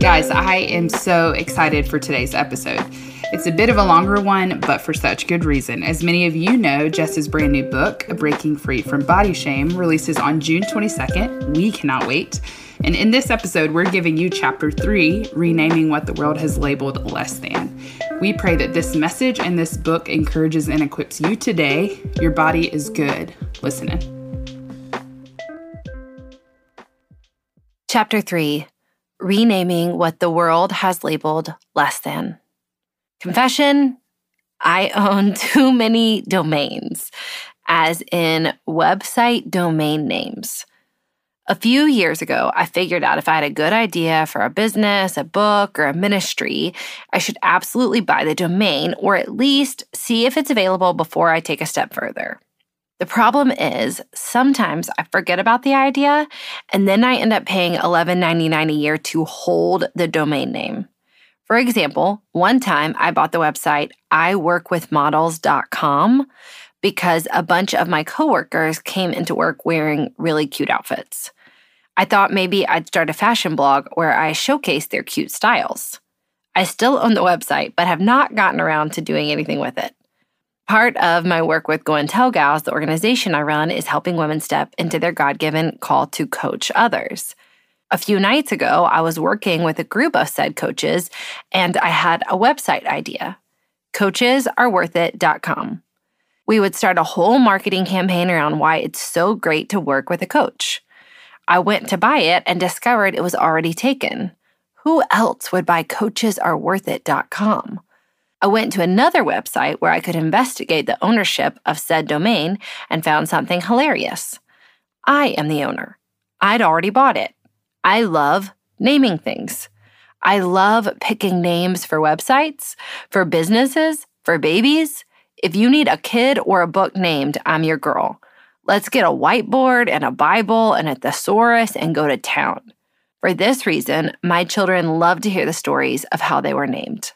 Guys, I am so excited for today's episode. It's a bit of a longer one, but for such good reason. As many of you know, Jess's brand new book, Breaking Free from Body Shame, releases on June 22nd. We cannot wait. And in this episode, we're giving you chapter three, renaming what the world has labeled less than. We pray that this message and this book encourages and equips you today. Your body is good. Listen in. Chapter 3 Renaming What the World Has Labeled Less Than. Confession I own too many domains, as in website domain names. A few years ago, I figured out if I had a good idea for a business, a book, or a ministry, I should absolutely buy the domain or at least see if it's available before I take a step further. The problem is sometimes I forget about the idea and then I end up paying $11.99 a year to hold the domain name. For example, one time I bought the website iworkwithmodels.com because a bunch of my coworkers came into work wearing really cute outfits. I thought maybe I'd start a fashion blog where I showcase their cute styles. I still own the website, but have not gotten around to doing anything with it. Part of my work with Go and Tell Gals, the organization I run, is helping women step into their God given call to coach others. A few nights ago, I was working with a group of said coaches and I had a website idea coachesareworthit.com. We would start a whole marketing campaign around why it's so great to work with a coach. I went to buy it and discovered it was already taken. Who else would buy coachesareworthit.com? I went to another website where I could investigate the ownership of said domain and found something hilarious. I am the owner. I'd already bought it. I love naming things. I love picking names for websites, for businesses, for babies. If you need a kid or a book named, I'm your girl. Let's get a whiteboard and a Bible and a thesaurus and go to town. For this reason, my children love to hear the stories of how they were named.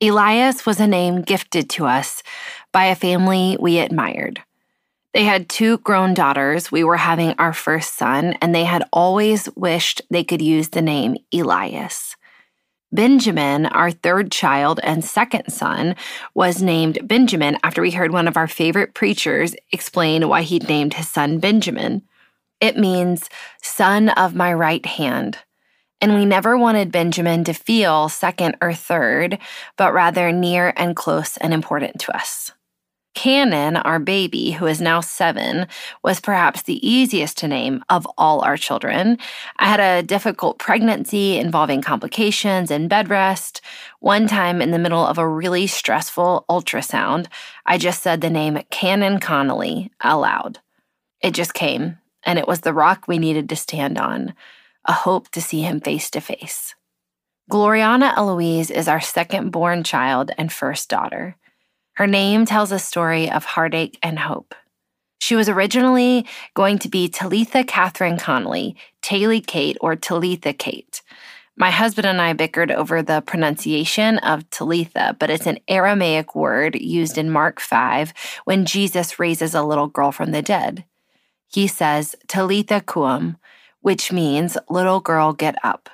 Elias was a name gifted to us by a family we admired. They had two grown daughters. We were having our first son, and they had always wished they could use the name Elias. Benjamin, our third child and second son, was named Benjamin after we heard one of our favorite preachers explain why he'd named his son Benjamin. It means son of my right hand. And we never wanted Benjamin to feel second or third, but rather near and close and important to us. Cannon, our baby, who is now seven, was perhaps the easiest to name of all our children. I had a difficult pregnancy involving complications and bed rest. One time in the middle of a really stressful ultrasound, I just said the name Cannon Connolly aloud. It just came, and it was the rock we needed to stand on a hope to see him face to face. Gloriana Eloise is our second born child and first daughter. Her name tells a story of heartache and hope. She was originally going to be Talitha Catherine Connolly, Taylor Kate, or Talitha Kate. My husband and I bickered over the pronunciation of Talitha, but it's an Aramaic word used in Mark 5 when Jesus raises a little girl from the dead. He says, Talitha Koum, which means little girl, get up.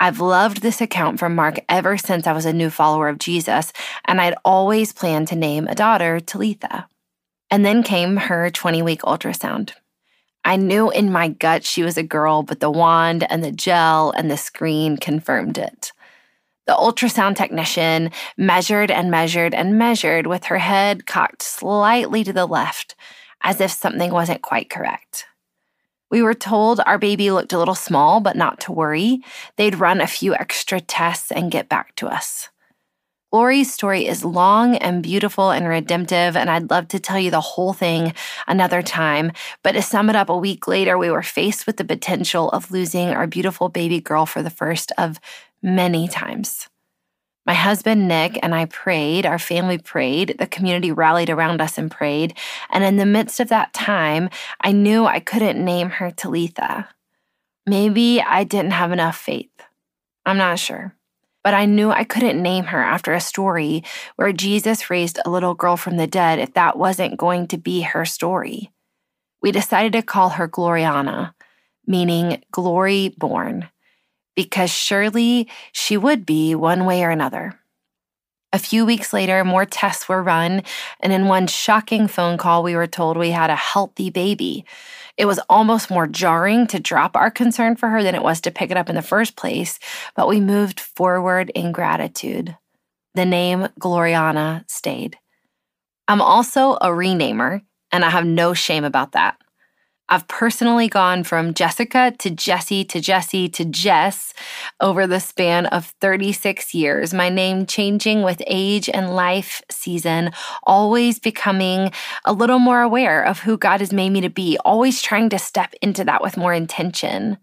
I've loved this account from Mark ever since I was a new follower of Jesus, and I'd always planned to name a daughter Talitha. And then came her 20 week ultrasound. I knew in my gut she was a girl, but the wand and the gel and the screen confirmed it. The ultrasound technician measured and measured and measured with her head cocked slightly to the left, as if something wasn't quite correct. We were told our baby looked a little small, but not to worry. They'd run a few extra tests and get back to us. Glory's story is long and beautiful and redemptive, and I'd love to tell you the whole thing another time. But to sum it up, a week later, we were faced with the potential of losing our beautiful baby girl for the first of many times. My husband, Nick, and I prayed. Our family prayed. The community rallied around us and prayed. And in the midst of that time, I knew I couldn't name her Talitha. Maybe I didn't have enough faith. I'm not sure. But I knew I couldn't name her after a story where Jesus raised a little girl from the dead if that wasn't going to be her story. We decided to call her Gloriana, meaning glory born because surely she would be one way or another. A few weeks later, more tests were run, and in one shocking phone call, we were told we had a healthy baby. It was almost more jarring to drop our concern for her than it was to pick it up in the first place, but we moved forward in gratitude. The name Gloriana stayed. I'm also a renamer, and I have no shame about that. I've personally gone from Jessica to Jessie to Jessie to Jess over the span of 36 years, my name changing with age and life season, always becoming a little more aware of who God has made me to be, always trying to step into that with more intention.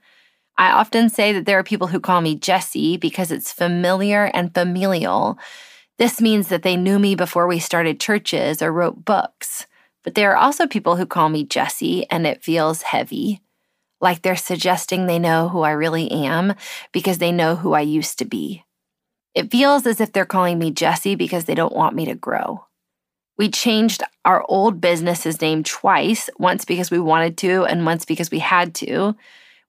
I often say that there are people who call me Jessie because it's familiar and familial. This means that they knew me before we started churches or wrote books. But there are also people who call me Jessie and it feels heavy, like they're suggesting they know who I really am because they know who I used to be. It feels as if they're calling me Jessie because they don't want me to grow. We changed our old business's name twice, once because we wanted to and once because we had to.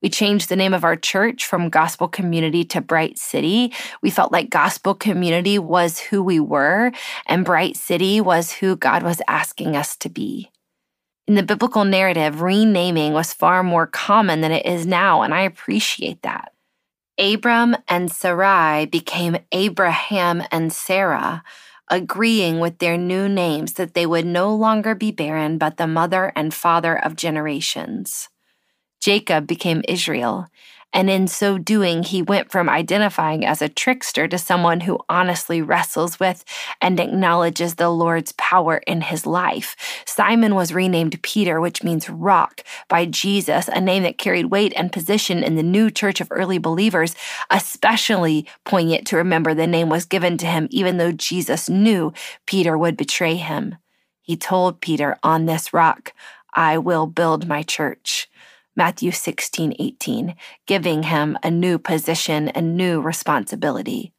We changed the name of our church from Gospel Community to Bright City. We felt like Gospel Community was who we were, and Bright City was who God was asking us to be. In the biblical narrative, renaming was far more common than it is now, and I appreciate that. Abram and Sarai became Abraham and Sarah, agreeing with their new names that they would no longer be barren, but the mother and father of generations. Jacob became Israel. And in so doing, he went from identifying as a trickster to someone who honestly wrestles with and acknowledges the Lord's power in his life. Simon was renamed Peter, which means rock, by Jesus, a name that carried weight and position in the new church of early believers, especially poignant to remember the name was given to him even though Jesus knew Peter would betray him. He told Peter, On this rock, I will build my church. Matthew 16, 18, giving him a new position and new responsibility.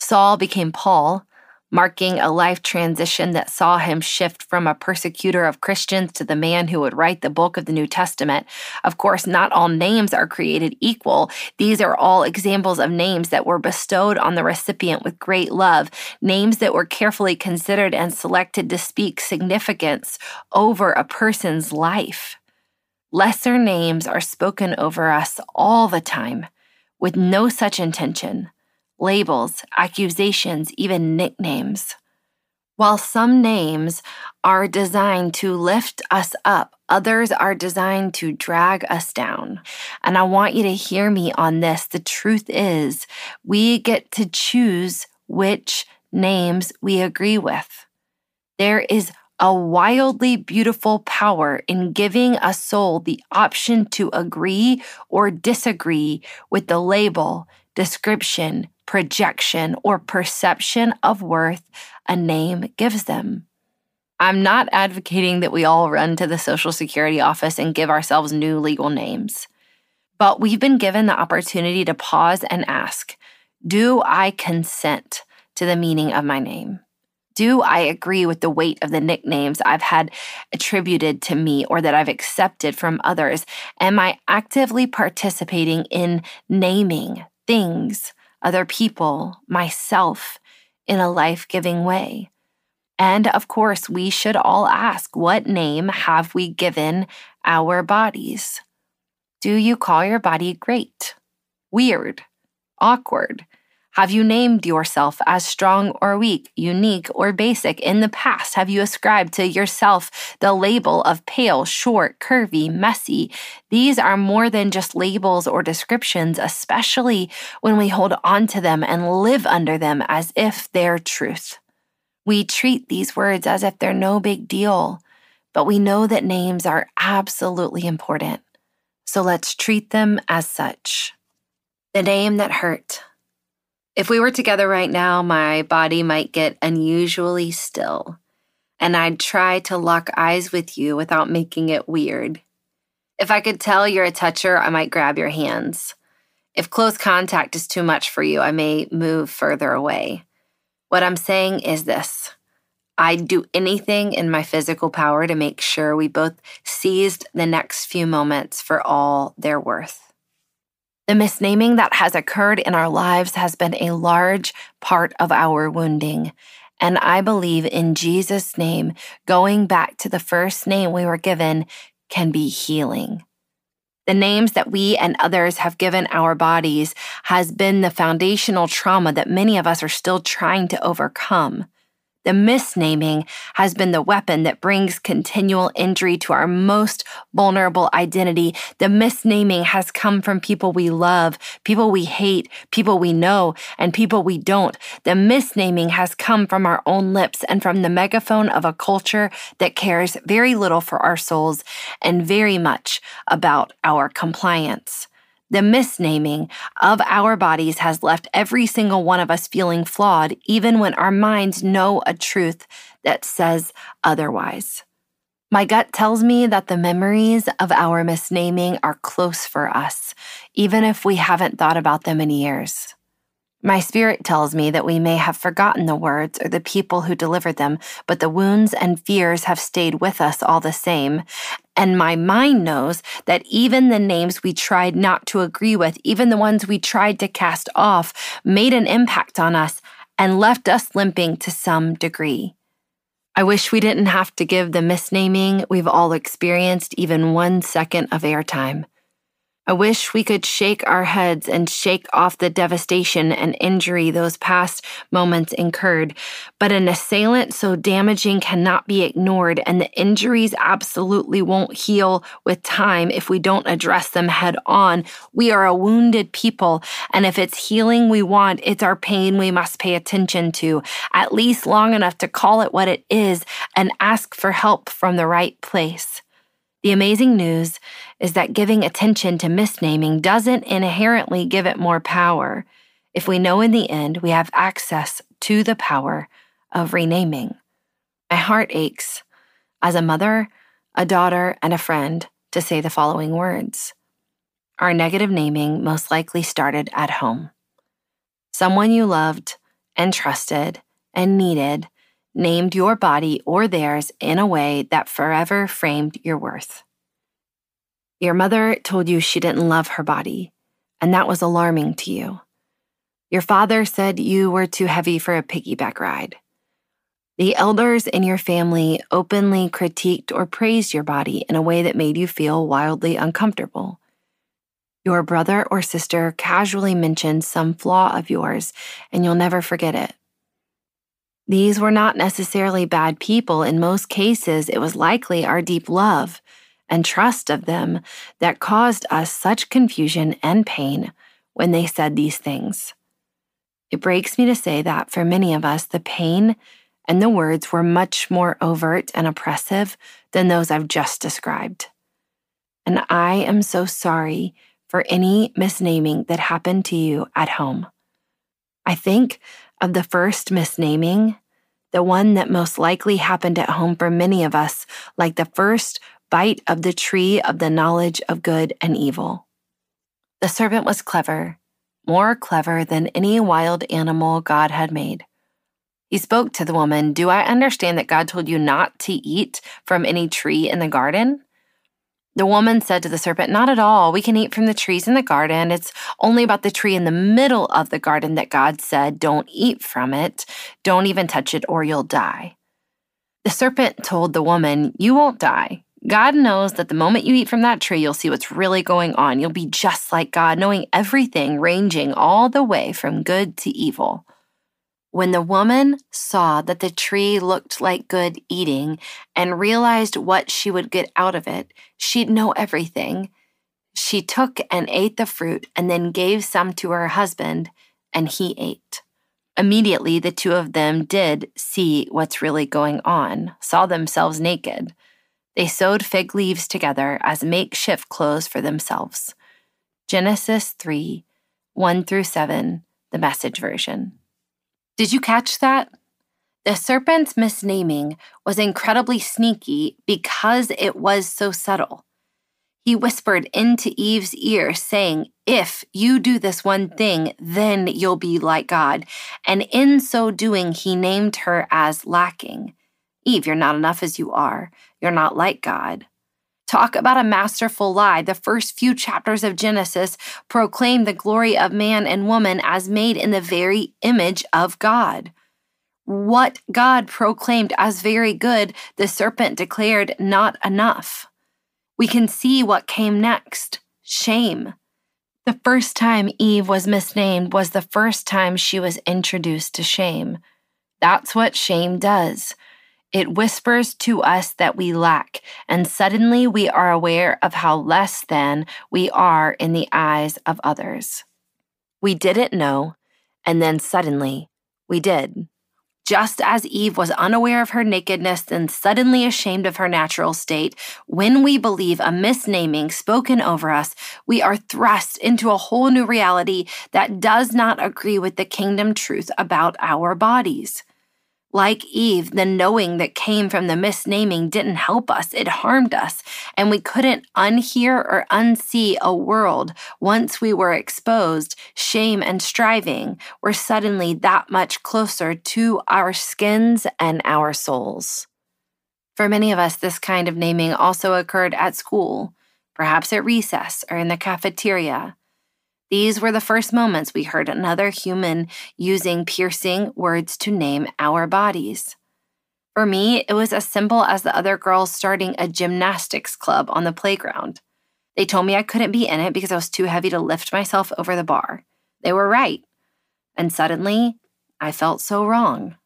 Saul became Paul, marking a life transition that saw him shift from a persecutor of Christians to the man who would write the bulk of the New Testament. Of course, not all names are created equal. These are all examples of names that were bestowed on the recipient with great love, names that were carefully considered and selected to speak significance over a person's life. Lesser names are spoken over us all the time with no such intention labels, accusations, even nicknames. While some names are designed to lift us up, others are designed to drag us down. And I want you to hear me on this. The truth is, we get to choose which names we agree with. There is a wildly beautiful power in giving a soul the option to agree or disagree with the label, description, projection, or perception of worth a name gives them. I'm not advocating that we all run to the Social Security office and give ourselves new legal names, but we've been given the opportunity to pause and ask Do I consent to the meaning of my name? Do I agree with the weight of the nicknames I've had attributed to me or that I've accepted from others? Am I actively participating in naming things, other people, myself in a life giving way? And of course, we should all ask what name have we given our bodies? Do you call your body great, weird, awkward? Have you named yourself as strong or weak, unique or basic in the past? Have you ascribed to yourself the label of pale, short, curvy, messy? These are more than just labels or descriptions, especially when we hold on to them and live under them as if they're truth. We treat these words as if they're no big deal, but we know that names are absolutely important. So let's treat them as such. The name that hurt if we were together right now, my body might get unusually still, and I'd try to lock eyes with you without making it weird. If I could tell you're a toucher, I might grab your hands. If close contact is too much for you, I may move further away. What I'm saying is this I'd do anything in my physical power to make sure we both seized the next few moments for all they're worth. The misnaming that has occurred in our lives has been a large part of our wounding. And I believe in Jesus' name, going back to the first name we were given can be healing. The names that we and others have given our bodies has been the foundational trauma that many of us are still trying to overcome. The misnaming has been the weapon that brings continual injury to our most vulnerable identity. The misnaming has come from people we love, people we hate, people we know, and people we don't. The misnaming has come from our own lips and from the megaphone of a culture that cares very little for our souls and very much about our compliance. The misnaming of our bodies has left every single one of us feeling flawed, even when our minds know a truth that says otherwise. My gut tells me that the memories of our misnaming are close for us, even if we haven't thought about them in years. My spirit tells me that we may have forgotten the words or the people who delivered them, but the wounds and fears have stayed with us all the same. And my mind knows that even the names we tried not to agree with, even the ones we tried to cast off, made an impact on us and left us limping to some degree. I wish we didn't have to give the misnaming we've all experienced even one second of airtime. I wish we could shake our heads and shake off the devastation and injury those past moments incurred. But an assailant so damaging cannot be ignored, and the injuries absolutely won't heal with time if we don't address them head on. We are a wounded people, and if it's healing we want, it's our pain we must pay attention to, at least long enough to call it what it is and ask for help from the right place. The amazing news is that giving attention to misnaming doesn't inherently give it more power if we know in the end we have access to the power of renaming. My heart aches as a mother, a daughter, and a friend to say the following words. Our negative naming most likely started at home. Someone you loved and trusted and needed named your body or theirs in a way that forever framed your worth. Your mother told you she didn't love her body, and that was alarming to you. Your father said you were too heavy for a piggyback ride. The elders in your family openly critiqued or praised your body in a way that made you feel wildly uncomfortable. Your brother or sister casually mentioned some flaw of yours, and you'll never forget it. These were not necessarily bad people. In most cases, it was likely our deep love and trust of them that caused us such confusion and pain when they said these things. It breaks me to say that for many of us, the pain and the words were much more overt and oppressive than those I've just described. And I am so sorry for any misnaming that happened to you at home. I think of the first misnaming, the one that most likely happened at home for many of us, like the first bite of the tree of the knowledge of good and evil. The serpent was clever, more clever than any wild animal God had made. He spoke to the woman, Do I understand that God told you not to eat from any tree in the garden? The woman said to the serpent, Not at all. We can eat from the trees in the garden. It's only about the tree in the middle of the garden that God said, Don't eat from it. Don't even touch it, or you'll die. The serpent told the woman, You won't die. God knows that the moment you eat from that tree, you'll see what's really going on. You'll be just like God, knowing everything, ranging all the way from good to evil. When the woman saw that the tree looked like good eating and realized what she would get out of it, she'd know everything. She took and ate the fruit and then gave some to her husband, and he ate. Immediately, the two of them did see what's really going on, saw themselves naked. They sewed fig leaves together as makeshift clothes for themselves. Genesis 3 1 through 7, the message version. Did you catch that? The serpent's misnaming was incredibly sneaky because it was so subtle. He whispered into Eve's ear, saying, If you do this one thing, then you'll be like God. And in so doing, he named her as lacking. Eve, you're not enough as you are. You're not like God. Talk about a masterful lie. The first few chapters of Genesis proclaim the glory of man and woman as made in the very image of God. What God proclaimed as very good, the serpent declared not enough. We can see what came next shame. The first time Eve was misnamed was the first time she was introduced to shame. That's what shame does. It whispers to us that we lack, and suddenly we are aware of how less than we are in the eyes of others. We didn't know, and then suddenly we did. Just as Eve was unaware of her nakedness and suddenly ashamed of her natural state, when we believe a misnaming spoken over us, we are thrust into a whole new reality that does not agree with the kingdom truth about our bodies. Like Eve, the knowing that came from the misnaming didn't help us, it harmed us, and we couldn't unhear or unsee a world once we were exposed, shame and striving were suddenly that much closer to our skins and our souls. For many of us, this kind of naming also occurred at school, perhaps at recess or in the cafeteria. These were the first moments we heard another human using piercing words to name our bodies. For me, it was as simple as the other girls starting a gymnastics club on the playground. They told me I couldn't be in it because I was too heavy to lift myself over the bar. They were right. And suddenly, I felt so wrong.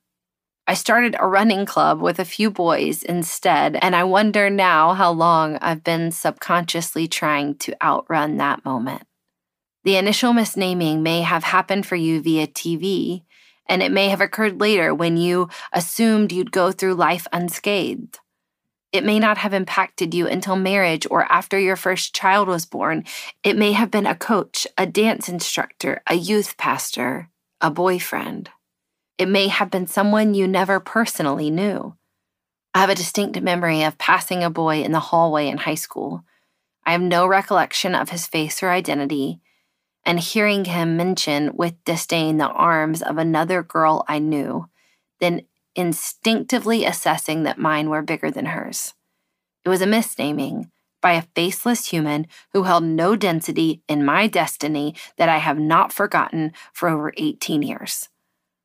I started a running club with a few boys instead, and I wonder now how long I've been subconsciously trying to outrun that moment. The initial misnaming may have happened for you via TV, and it may have occurred later when you assumed you'd go through life unscathed. It may not have impacted you until marriage or after your first child was born. It may have been a coach, a dance instructor, a youth pastor, a boyfriend. It may have been someone you never personally knew. I have a distinct memory of passing a boy in the hallway in high school. I have no recollection of his face or identity, and hearing him mention with disdain the arms of another girl I knew, then instinctively assessing that mine were bigger than hers. It was a misnaming by a faceless human who held no density in my destiny that I have not forgotten for over 18 years.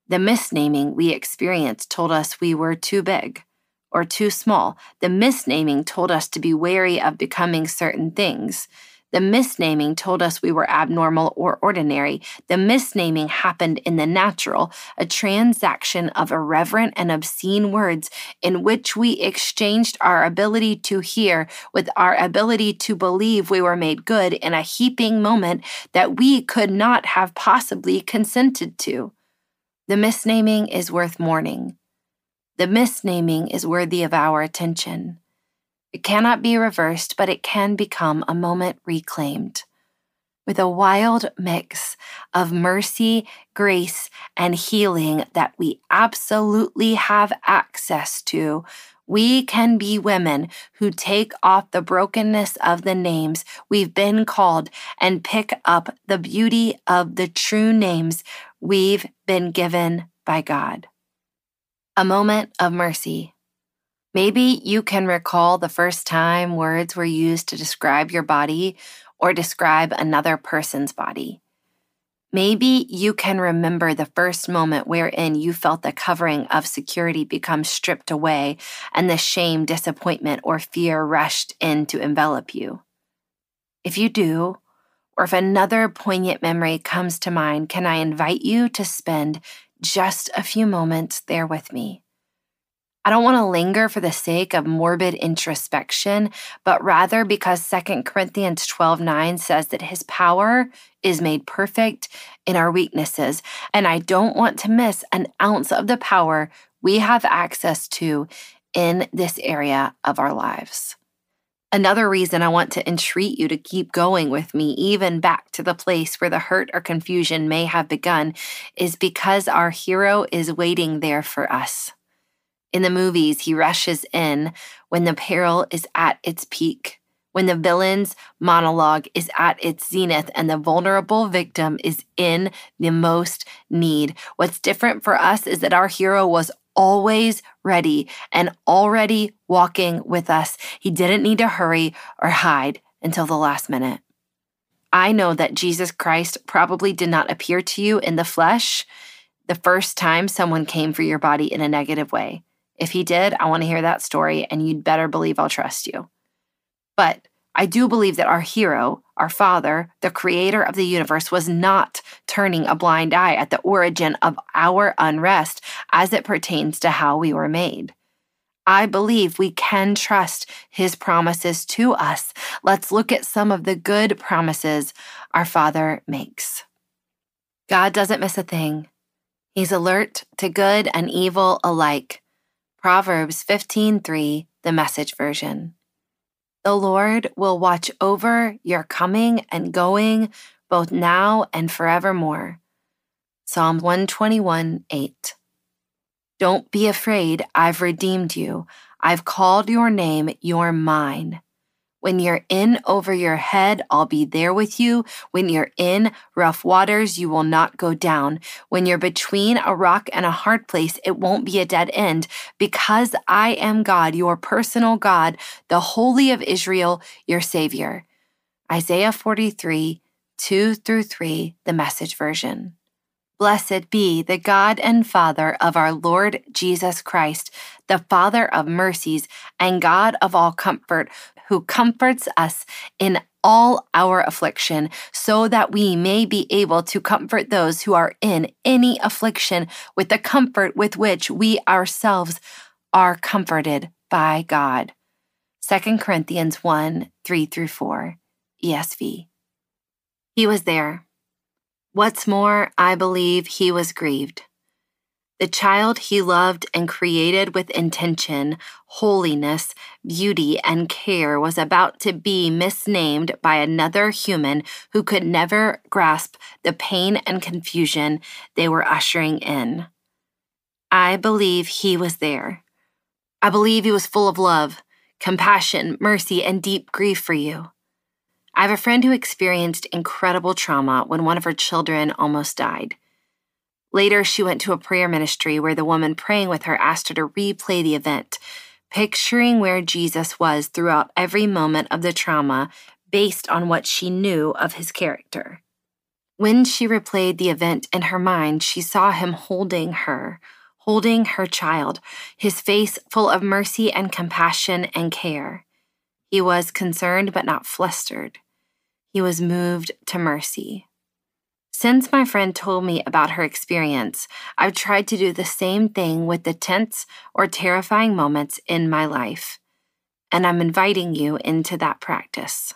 The misnaming we experienced told us we were too big or too small. The misnaming told us to be wary of becoming certain things. The misnaming told us we were abnormal or ordinary. The misnaming happened in the natural, a transaction of irreverent and obscene words in which we exchanged our ability to hear with our ability to believe we were made good in a heaping moment that we could not have possibly consented to. The misnaming is worth mourning. The misnaming is worthy of our attention. It cannot be reversed, but it can become a moment reclaimed. With a wild mix of mercy, grace, and healing that we absolutely have access to, we can be women who take off the brokenness of the names we've been called and pick up the beauty of the true names we've been given by God. A moment of mercy. Maybe you can recall the first time words were used to describe your body or describe another person's body. Maybe you can remember the first moment wherein you felt the covering of security become stripped away and the shame, disappointment, or fear rushed in to envelop you. If you do, or if another poignant memory comes to mind, can I invite you to spend just a few moments there with me? I don't want to linger for the sake of morbid introspection, but rather because 2 Corinthians 12 9 says that his power is made perfect in our weaknesses. And I don't want to miss an ounce of the power we have access to in this area of our lives. Another reason I want to entreat you to keep going with me, even back to the place where the hurt or confusion may have begun, is because our hero is waiting there for us. In the movies, he rushes in when the peril is at its peak, when the villain's monologue is at its zenith and the vulnerable victim is in the most need. What's different for us is that our hero was always ready and already walking with us. He didn't need to hurry or hide until the last minute. I know that Jesus Christ probably did not appear to you in the flesh the first time someone came for your body in a negative way. If he did, I want to hear that story, and you'd better believe I'll trust you. But I do believe that our hero, our father, the creator of the universe, was not turning a blind eye at the origin of our unrest as it pertains to how we were made. I believe we can trust his promises to us. Let's look at some of the good promises our Father makes. God doesn't miss a thing. He's alert to good and evil alike. Proverbs 15:3, the message version. The Lord will watch over your coming and going both now and forevermore. Psalm 121 8. Don't be afraid, I've redeemed you. I've called your name, you're mine. When you're in over your head, I'll be there with you. When you're in rough waters, you will not go down. When you're between a rock and a hard place, it won't be a dead end because I am God, your personal God, the Holy of Israel, your Savior. Isaiah 43, 2 through 3, the message version. Blessed be the God and Father of our Lord Jesus Christ, the Father of mercies and God of all comfort who comforts us in all our affliction, so that we may be able to comfort those who are in any affliction with the comfort with which we ourselves are comforted by God. 2 Corinthians 1 3 through 4, ESV. He was there. What's more, I believe he was grieved. The child he loved and created with intention, holiness, beauty, and care was about to be misnamed by another human who could never grasp the pain and confusion they were ushering in. I believe he was there. I believe he was full of love, compassion, mercy, and deep grief for you. I have a friend who experienced incredible trauma when one of her children almost died. Later, she went to a prayer ministry where the woman praying with her asked her to replay the event, picturing where Jesus was throughout every moment of the trauma based on what she knew of his character. When she replayed the event in her mind, she saw him holding her, holding her child, his face full of mercy and compassion and care. He was concerned but not flustered. He was moved to mercy. Since my friend told me about her experience, I've tried to do the same thing with the tense or terrifying moments in my life, and I'm inviting you into that practice.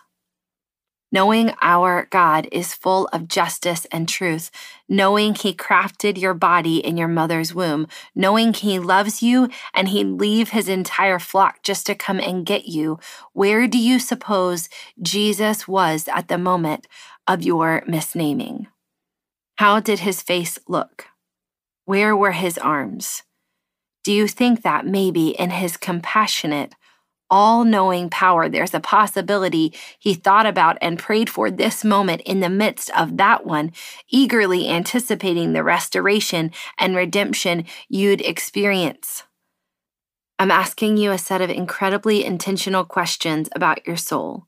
Knowing our God is full of justice and truth, knowing He crafted your body in your mother's womb, knowing He loves you and He'd leave His entire flock just to come and get you, where do you suppose Jesus was at the moment of your misnaming? How did his face look? Where were his arms? Do you think that maybe in his compassionate, all knowing power, there's a possibility he thought about and prayed for this moment in the midst of that one, eagerly anticipating the restoration and redemption you'd experience? I'm asking you a set of incredibly intentional questions about your soul.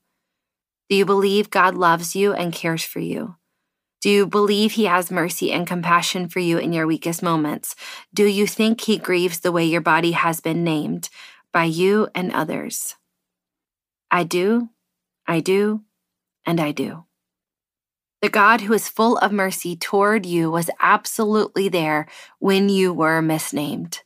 Do you believe God loves you and cares for you? Do you believe he has mercy and compassion for you in your weakest moments? Do you think he grieves the way your body has been named by you and others? I do, I do, and I do. The God who is full of mercy toward you was absolutely there when you were misnamed.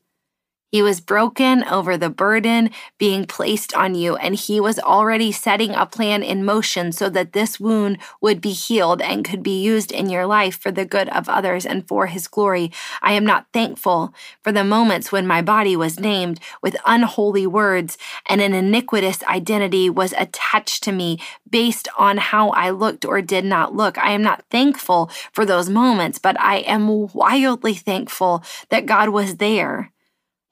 He was broken over the burden being placed on you, and he was already setting a plan in motion so that this wound would be healed and could be used in your life for the good of others and for his glory. I am not thankful for the moments when my body was named with unholy words and an iniquitous identity was attached to me based on how I looked or did not look. I am not thankful for those moments, but I am wildly thankful that God was there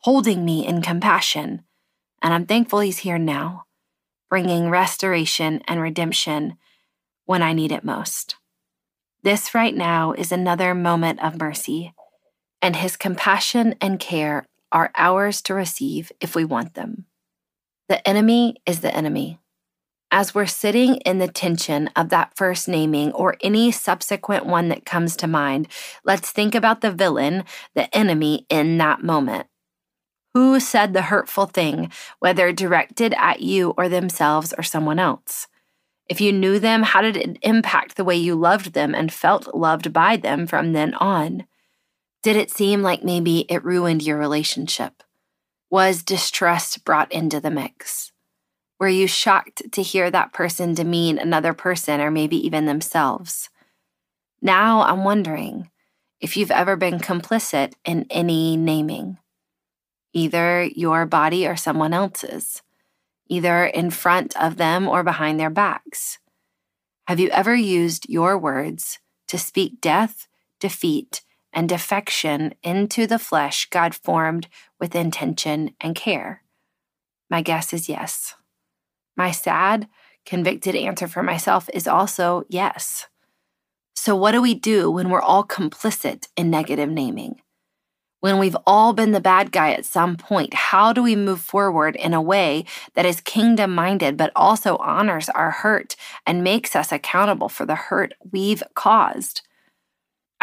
holding me in compassion. And I'm thankful He's here now, bringing restoration and redemption when I need it most. This right now is another moment of mercy, and His compassion and care are ours to receive if we want them. The enemy is the enemy. As we're sitting in the tension of that first naming or any subsequent one that comes to mind, let's think about the villain, the enemy in that moment. Who said the hurtful thing, whether directed at you or themselves or someone else? If you knew them, how did it impact the way you loved them and felt loved by them from then on? Did it seem like maybe it ruined your relationship? Was distrust brought into the mix? Were you shocked to hear that person demean another person or maybe even themselves? Now I'm wondering if you've ever been complicit in any naming either your body or someone else's, either in front of them or behind their backs? Have you ever used your words to speak death, defeat, and defection into the flesh God formed with intention and care? My guess is yes. My sad, convicted answer for myself is also yes. So, what do we do when we're all complicit in negative naming? When we've all been the bad guy at some point, how do we move forward in a way that is kingdom minded, but also honors our hurt and makes us accountable for the hurt we've caused?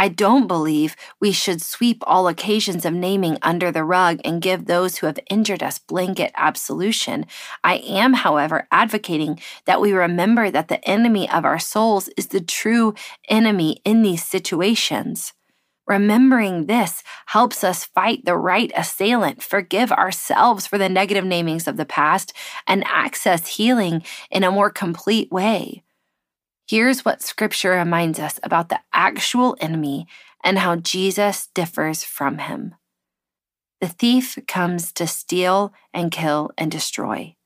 I don't believe we should sweep all occasions of naming under the rug and give those who have injured us blanket absolution. I am, however, advocating that we remember that the enemy of our souls is the true enemy in these situations. Remembering this helps us fight the right assailant, forgive ourselves for the negative namings of the past, and access healing in a more complete way. Here's what scripture reminds us about the actual enemy and how Jesus differs from him. The thief comes to steal and kill and destroy.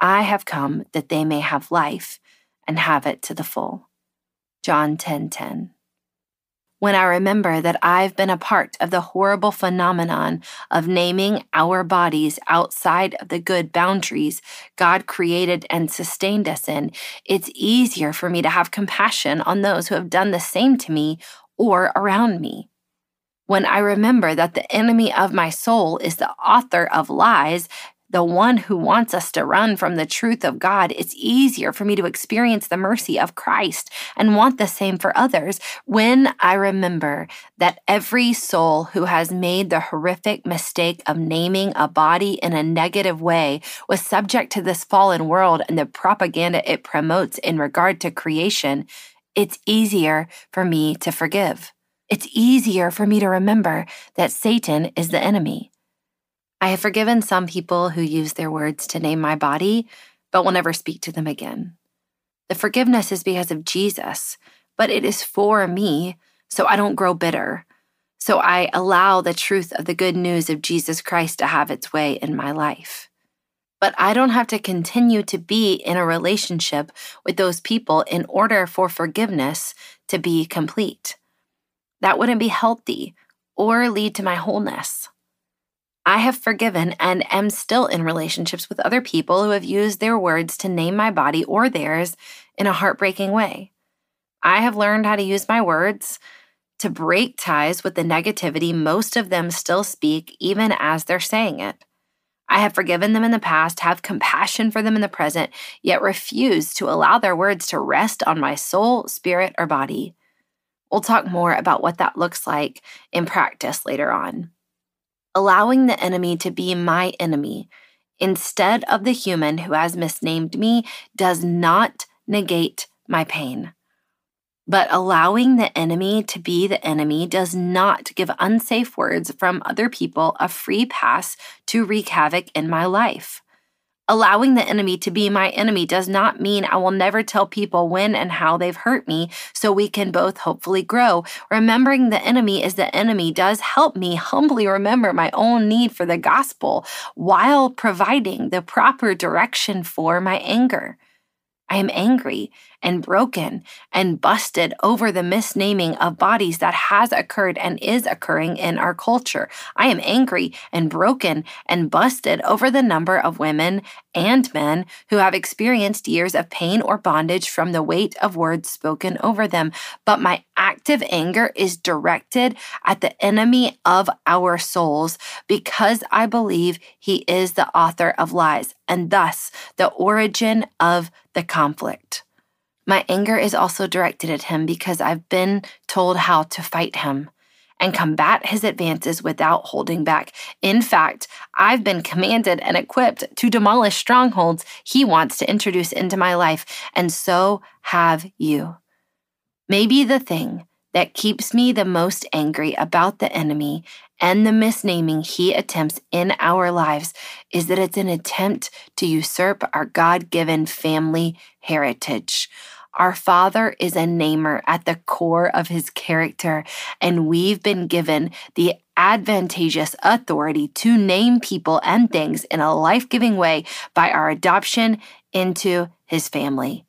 I have come that they may have life and have it to the full. John 10:10. 10, 10 when I remember that I've been a part of the horrible phenomenon of naming our bodies outside of the good boundaries God created and sustained us in, it's easier for me to have compassion on those who have done the same to me or around me. When I remember that the enemy of my soul is the author of lies the one who wants us to run from the truth of God, it's easier for me to experience the mercy of Christ and want the same for others when I remember that every soul who has made the horrific mistake of naming a body in a negative way was subject to this fallen world and the propaganda it promotes in regard to creation. It's easier for me to forgive. It's easier for me to remember that Satan is the enemy. I have forgiven some people who use their words to name my body, but will never speak to them again. The forgiveness is because of Jesus, but it is for me, so I don't grow bitter. So I allow the truth of the good news of Jesus Christ to have its way in my life. But I don't have to continue to be in a relationship with those people in order for forgiveness to be complete. That wouldn't be healthy or lead to my wholeness. I have forgiven and am still in relationships with other people who have used their words to name my body or theirs in a heartbreaking way. I have learned how to use my words to break ties with the negativity most of them still speak, even as they're saying it. I have forgiven them in the past, have compassion for them in the present, yet refuse to allow their words to rest on my soul, spirit, or body. We'll talk more about what that looks like in practice later on. Allowing the enemy to be my enemy instead of the human who has misnamed me does not negate my pain. But allowing the enemy to be the enemy does not give unsafe words from other people a free pass to wreak havoc in my life. Allowing the enemy to be my enemy does not mean I will never tell people when and how they've hurt me so we can both hopefully grow. Remembering the enemy is the enemy does help me humbly remember my own need for the gospel while providing the proper direction for my anger. I am angry and broken and busted over the misnaming of bodies that has occurred and is occurring in our culture. I am angry and broken and busted over the number of women and men who have experienced years of pain or bondage from the weight of words spoken over them. But my active anger is directed at the enemy of our souls because I believe he is the author of lies and thus the origin of the conflict. My anger is also directed at him because I've been told how to fight him and combat his advances without holding back. In fact, I've been commanded and equipped to demolish strongholds he wants to introduce into my life, and so have you. Maybe the thing that keeps me the most angry about the enemy and the misnaming he attempts in our lives is that it's an attempt to usurp our God given family heritage. Our Father is a namer at the core of his character, and we've been given the advantageous authority to name people and things in a life giving way by our adoption into his family.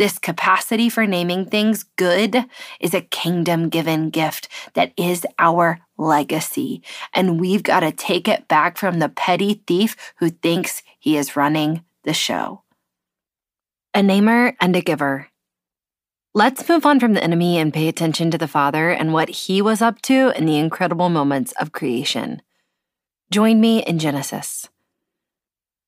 This capacity for naming things good is a kingdom given gift that is our legacy. And we've got to take it back from the petty thief who thinks he is running the show. A namer and a giver. Let's move on from the enemy and pay attention to the Father and what he was up to in the incredible moments of creation. Join me in Genesis.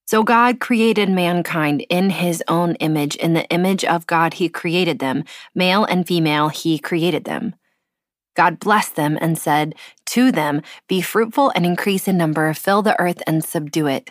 So God created mankind in his own image. In the image of God, he created them. Male and female, he created them. God blessed them and said to them, Be fruitful and increase in number, fill the earth and subdue it.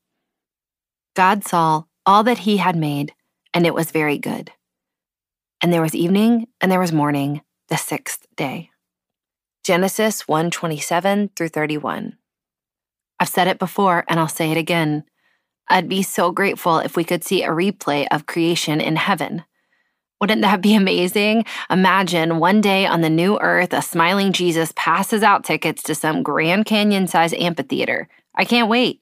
God saw all that he had made, and it was very good. And there was evening and there was morning, the sixth day. Genesis 1:27 through 31. I've said it before and I'll say it again. I'd be so grateful if we could see a replay of creation in heaven. Wouldn't that be amazing? Imagine one day on the new earth, a smiling Jesus passes out tickets to some Grand Canyon sized amphitheater. I can't wait.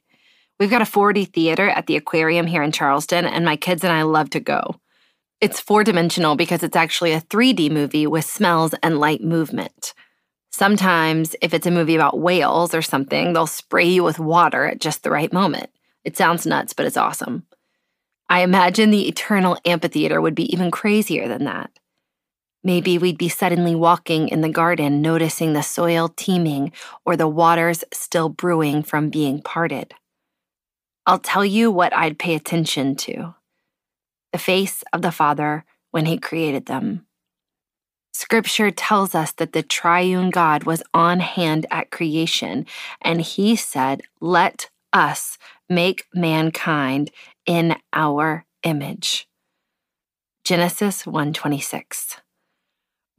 We've got a 4D theater at the aquarium here in Charleston, and my kids and I love to go. It's four dimensional because it's actually a 3D movie with smells and light movement. Sometimes, if it's a movie about whales or something, they'll spray you with water at just the right moment. It sounds nuts, but it's awesome. I imagine the eternal amphitheater would be even crazier than that. Maybe we'd be suddenly walking in the garden, noticing the soil teeming or the waters still brewing from being parted. I'll tell you what I'd pay attention to the face of the Father when He created them. Scripture tells us that the triune God was on hand at creation, and he said, Let us make mankind in our image. Genesis 126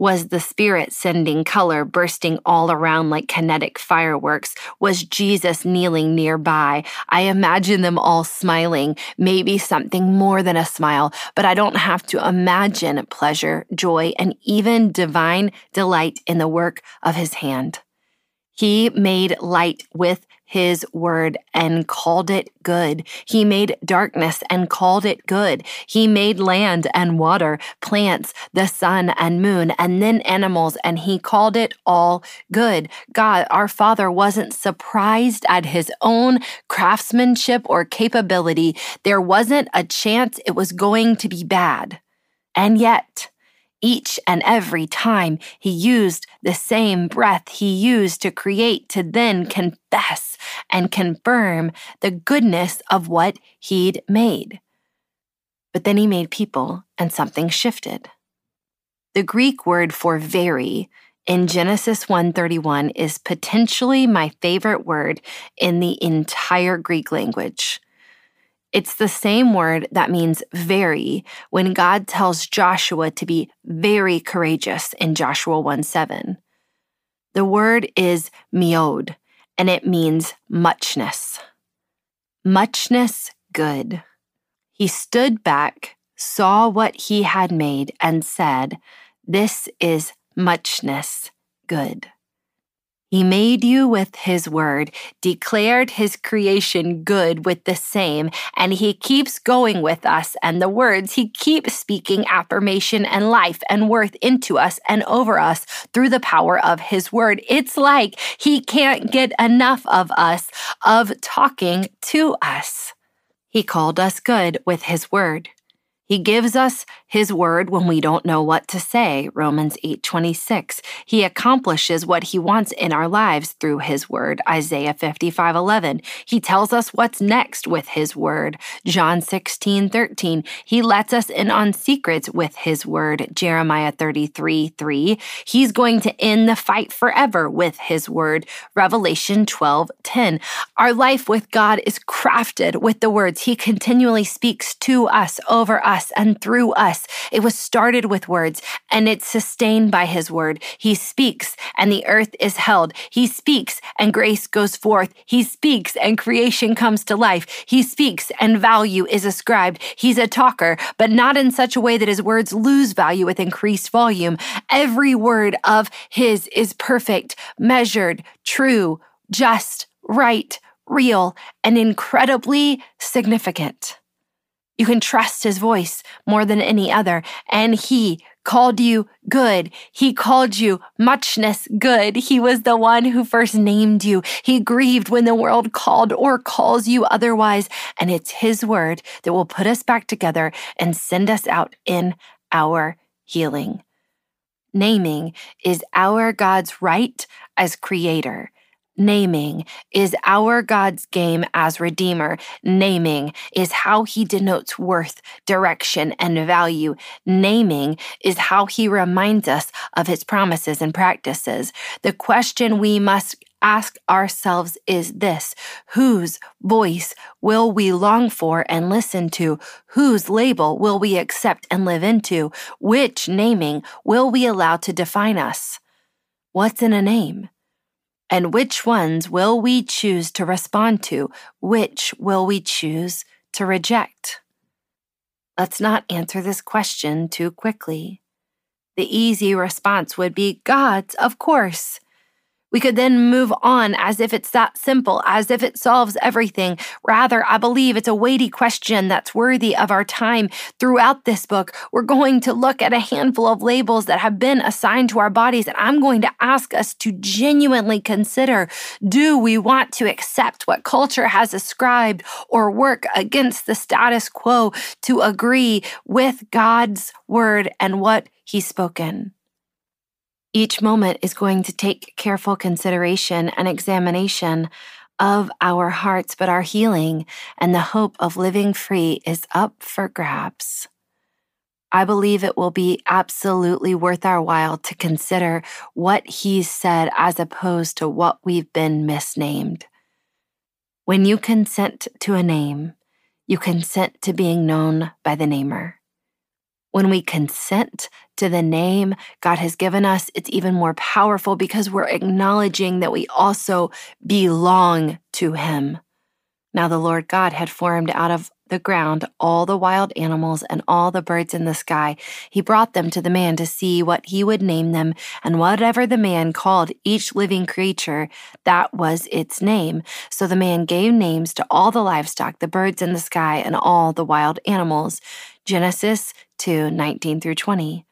was the Spirit sending color bursting all around like kinetic fireworks? Was Jesus kneeling nearby? I imagine them all smiling, maybe something more than a smile, but I don't have to imagine pleasure, joy, and even divine delight in the work of his hand. He made light with his word and called it good. He made darkness and called it good. He made land and water, plants, the sun and moon, and then animals, and he called it all good. God, our Father, wasn't surprised at his own craftsmanship or capability. There wasn't a chance it was going to be bad. And yet, each and every time he used the same breath he used to create to then confess and confirm the goodness of what he'd made. But then he made people and something shifted. The Greek word for very in Genesis 1:31 is potentially my favorite word in the entire Greek language. It's the same word that means very when God tells Joshua to be very courageous in Joshua 1 7. The word is meod, and it means muchness. Muchness good. He stood back, saw what he had made, and said, This is muchness good. He made you with his word, declared his creation good with the same, and he keeps going with us and the words. He keeps speaking affirmation and life and worth into us and over us through the power of his word. It's like he can't get enough of us, of talking to us. He called us good with his word. He gives us his word when we don't know what to say, Romans 8:26. He accomplishes what he wants in our lives through his word, Isaiah 55:11. He tells us what's next with his word, John 16:13. He lets us in on secrets with his word, Jeremiah 33:3. He's going to end the fight forever with his word, Revelation 12:10. Our life with God is crafted with the words he continually speaks to us over us us and through us. It was started with words and it's sustained by his word. He speaks and the earth is held. He speaks and grace goes forth. He speaks and creation comes to life. He speaks and value is ascribed. He's a talker, but not in such a way that his words lose value with increased volume. Every word of his is perfect, measured, true, just, right, real, and incredibly significant. You can trust his voice more than any other. And he called you good. He called you muchness good. He was the one who first named you. He grieved when the world called or calls you otherwise. And it's his word that will put us back together and send us out in our healing. Naming is our God's right as creator. Naming is our God's game as Redeemer. Naming is how he denotes worth, direction, and value. Naming is how he reminds us of his promises and practices. The question we must ask ourselves is this Whose voice will we long for and listen to? Whose label will we accept and live into? Which naming will we allow to define us? What's in a name? And which ones will we choose to respond to? Which will we choose to reject? Let's not answer this question too quickly. The easy response would be God's, of course. We could then move on as if it's that simple, as if it solves everything. Rather, I believe it's a weighty question that's worthy of our time. Throughout this book, we're going to look at a handful of labels that have been assigned to our bodies, and I'm going to ask us to genuinely consider do we want to accept what culture has ascribed or work against the status quo to agree with God's word and what He's spoken? Each moment is going to take careful consideration and examination of our hearts, but our healing and the hope of living free is up for grabs. I believe it will be absolutely worth our while to consider what he's said as opposed to what we've been misnamed. When you consent to a name, you consent to being known by the namer. When we consent to the name God has given us, it's even more powerful because we're acknowledging that we also belong to Him. Now, the Lord God had formed out of the ground all the wild animals and all the birds in the sky. He brought them to the man to see what he would name them, and whatever the man called each living creature, that was its name. So the man gave names to all the livestock, the birds in the sky, and all the wild animals. Genesis 2 19 through 20.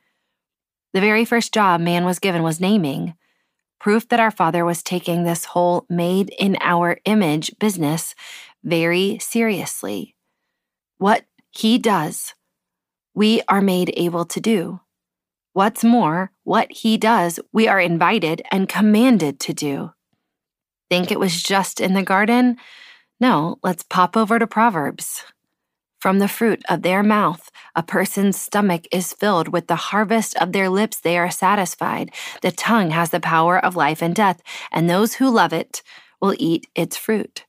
The very first job man was given was naming proof that our Father was taking this whole made in our image business very seriously. What He does, we are made able to do. What's more, what He does, we are invited and commanded to do. Think it was just in the garden? No, let's pop over to Proverbs. From the fruit of their mouth, a person's stomach is filled. With the harvest of their lips, they are satisfied. The tongue has the power of life and death, and those who love it will eat its fruit.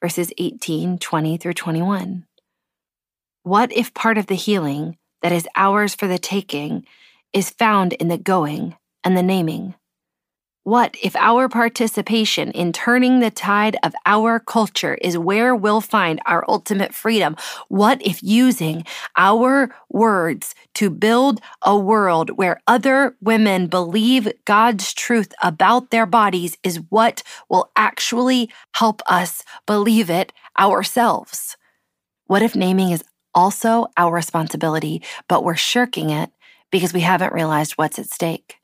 Verses 18, 20 through 21. What if part of the healing that is ours for the taking is found in the going and the naming? What if our participation in turning the tide of our culture is where we'll find our ultimate freedom? What if using our words to build a world where other women believe God's truth about their bodies is what will actually help us believe it ourselves? What if naming is also our responsibility, but we're shirking it because we haven't realized what's at stake?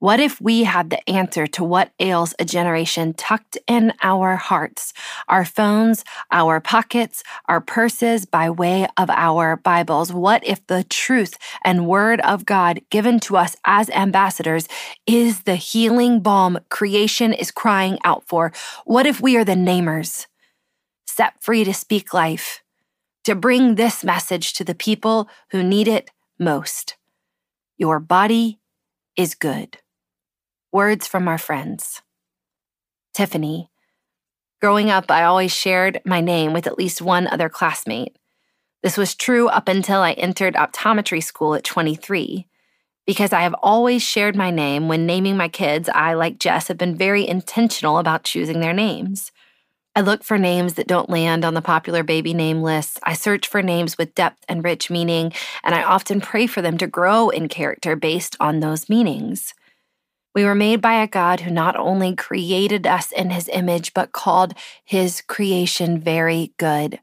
What if we had the answer to what ails a generation tucked in our hearts, our phones, our pockets, our purses by way of our Bibles? What if the truth and word of God given to us as ambassadors is the healing balm creation is crying out for? What if we are the namers, set free to speak life, to bring this message to the people who need it most? Your body is good. Words from our friends. Tiffany. Growing up, I always shared my name with at least one other classmate. This was true up until I entered optometry school at 23. Because I have always shared my name when naming my kids, I, like Jess, have been very intentional about choosing their names. I look for names that don't land on the popular baby name lists. I search for names with depth and rich meaning, and I often pray for them to grow in character based on those meanings. We were made by a God who not only created us in his image, but called his creation very good.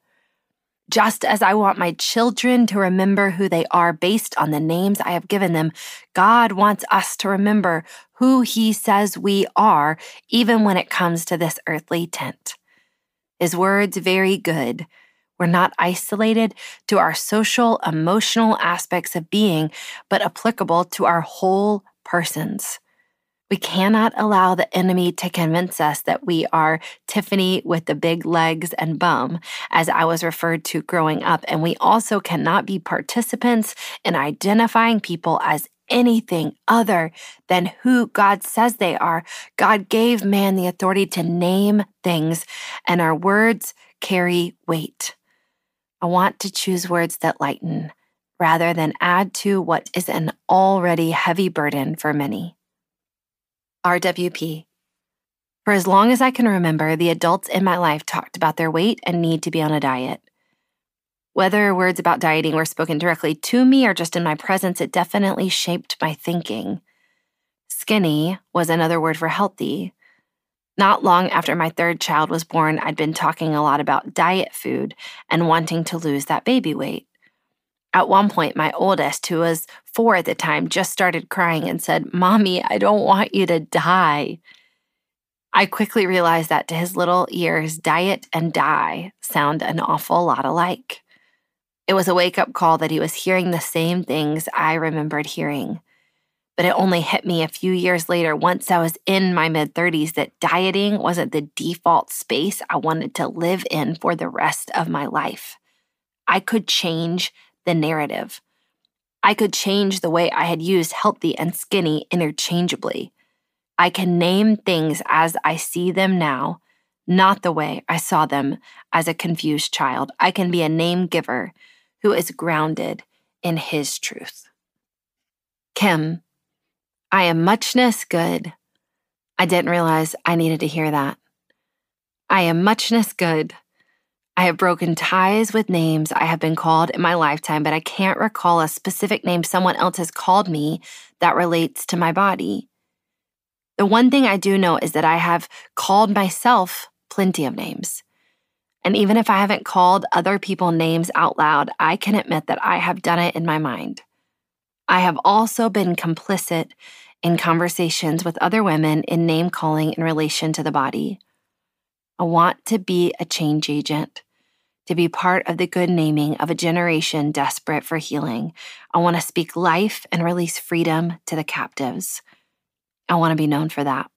Just as I want my children to remember who they are based on the names I have given them, God wants us to remember who He says we are, even when it comes to this earthly tent. His words, very good. We're not isolated to our social, emotional aspects of being, but applicable to our whole persons. We cannot allow the enemy to convince us that we are Tiffany with the big legs and bum, as I was referred to growing up. And we also cannot be participants in identifying people as anything other than who God says they are. God gave man the authority to name things, and our words carry weight. I want to choose words that lighten rather than add to what is an already heavy burden for many. RWP. For as long as I can remember, the adults in my life talked about their weight and need to be on a diet. Whether words about dieting were spoken directly to me or just in my presence, it definitely shaped my thinking. Skinny was another word for healthy. Not long after my third child was born, I'd been talking a lot about diet food and wanting to lose that baby weight. At one point, my oldest, who was four at the time, just started crying and said, Mommy, I don't want you to die. I quickly realized that to his little ears, diet and die sound an awful lot alike. It was a wake up call that he was hearing the same things I remembered hearing. But it only hit me a few years later, once I was in my mid 30s, that dieting wasn't the default space I wanted to live in for the rest of my life. I could change the narrative. I could change the way I had used healthy and skinny interchangeably. I can name things as I see them now, not the way I saw them as a confused child. I can be a name giver who is grounded in his truth. Kim, I am muchness good. I didn't realize I needed to hear that. I am muchness good. I have broken ties with names I have been called in my lifetime, but I can't recall a specific name someone else has called me that relates to my body. The one thing I do know is that I have called myself plenty of names. And even if I haven't called other people names out loud, I can admit that I have done it in my mind. I have also been complicit in conversations with other women in name calling in relation to the body. I want to be a change agent, to be part of the good naming of a generation desperate for healing. I want to speak life and release freedom to the captives. I want to be known for that.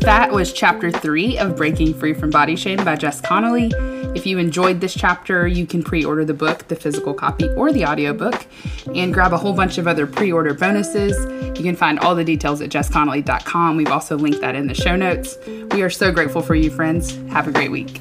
That was chapter three of Breaking Free from Body Shame by Jess Connolly. If you enjoyed this chapter, you can pre order the book, the physical copy, or the audiobook, and grab a whole bunch of other pre order bonuses. You can find all the details at jessconnolly.com. We've also linked that in the show notes. We are so grateful for you, friends. Have a great week.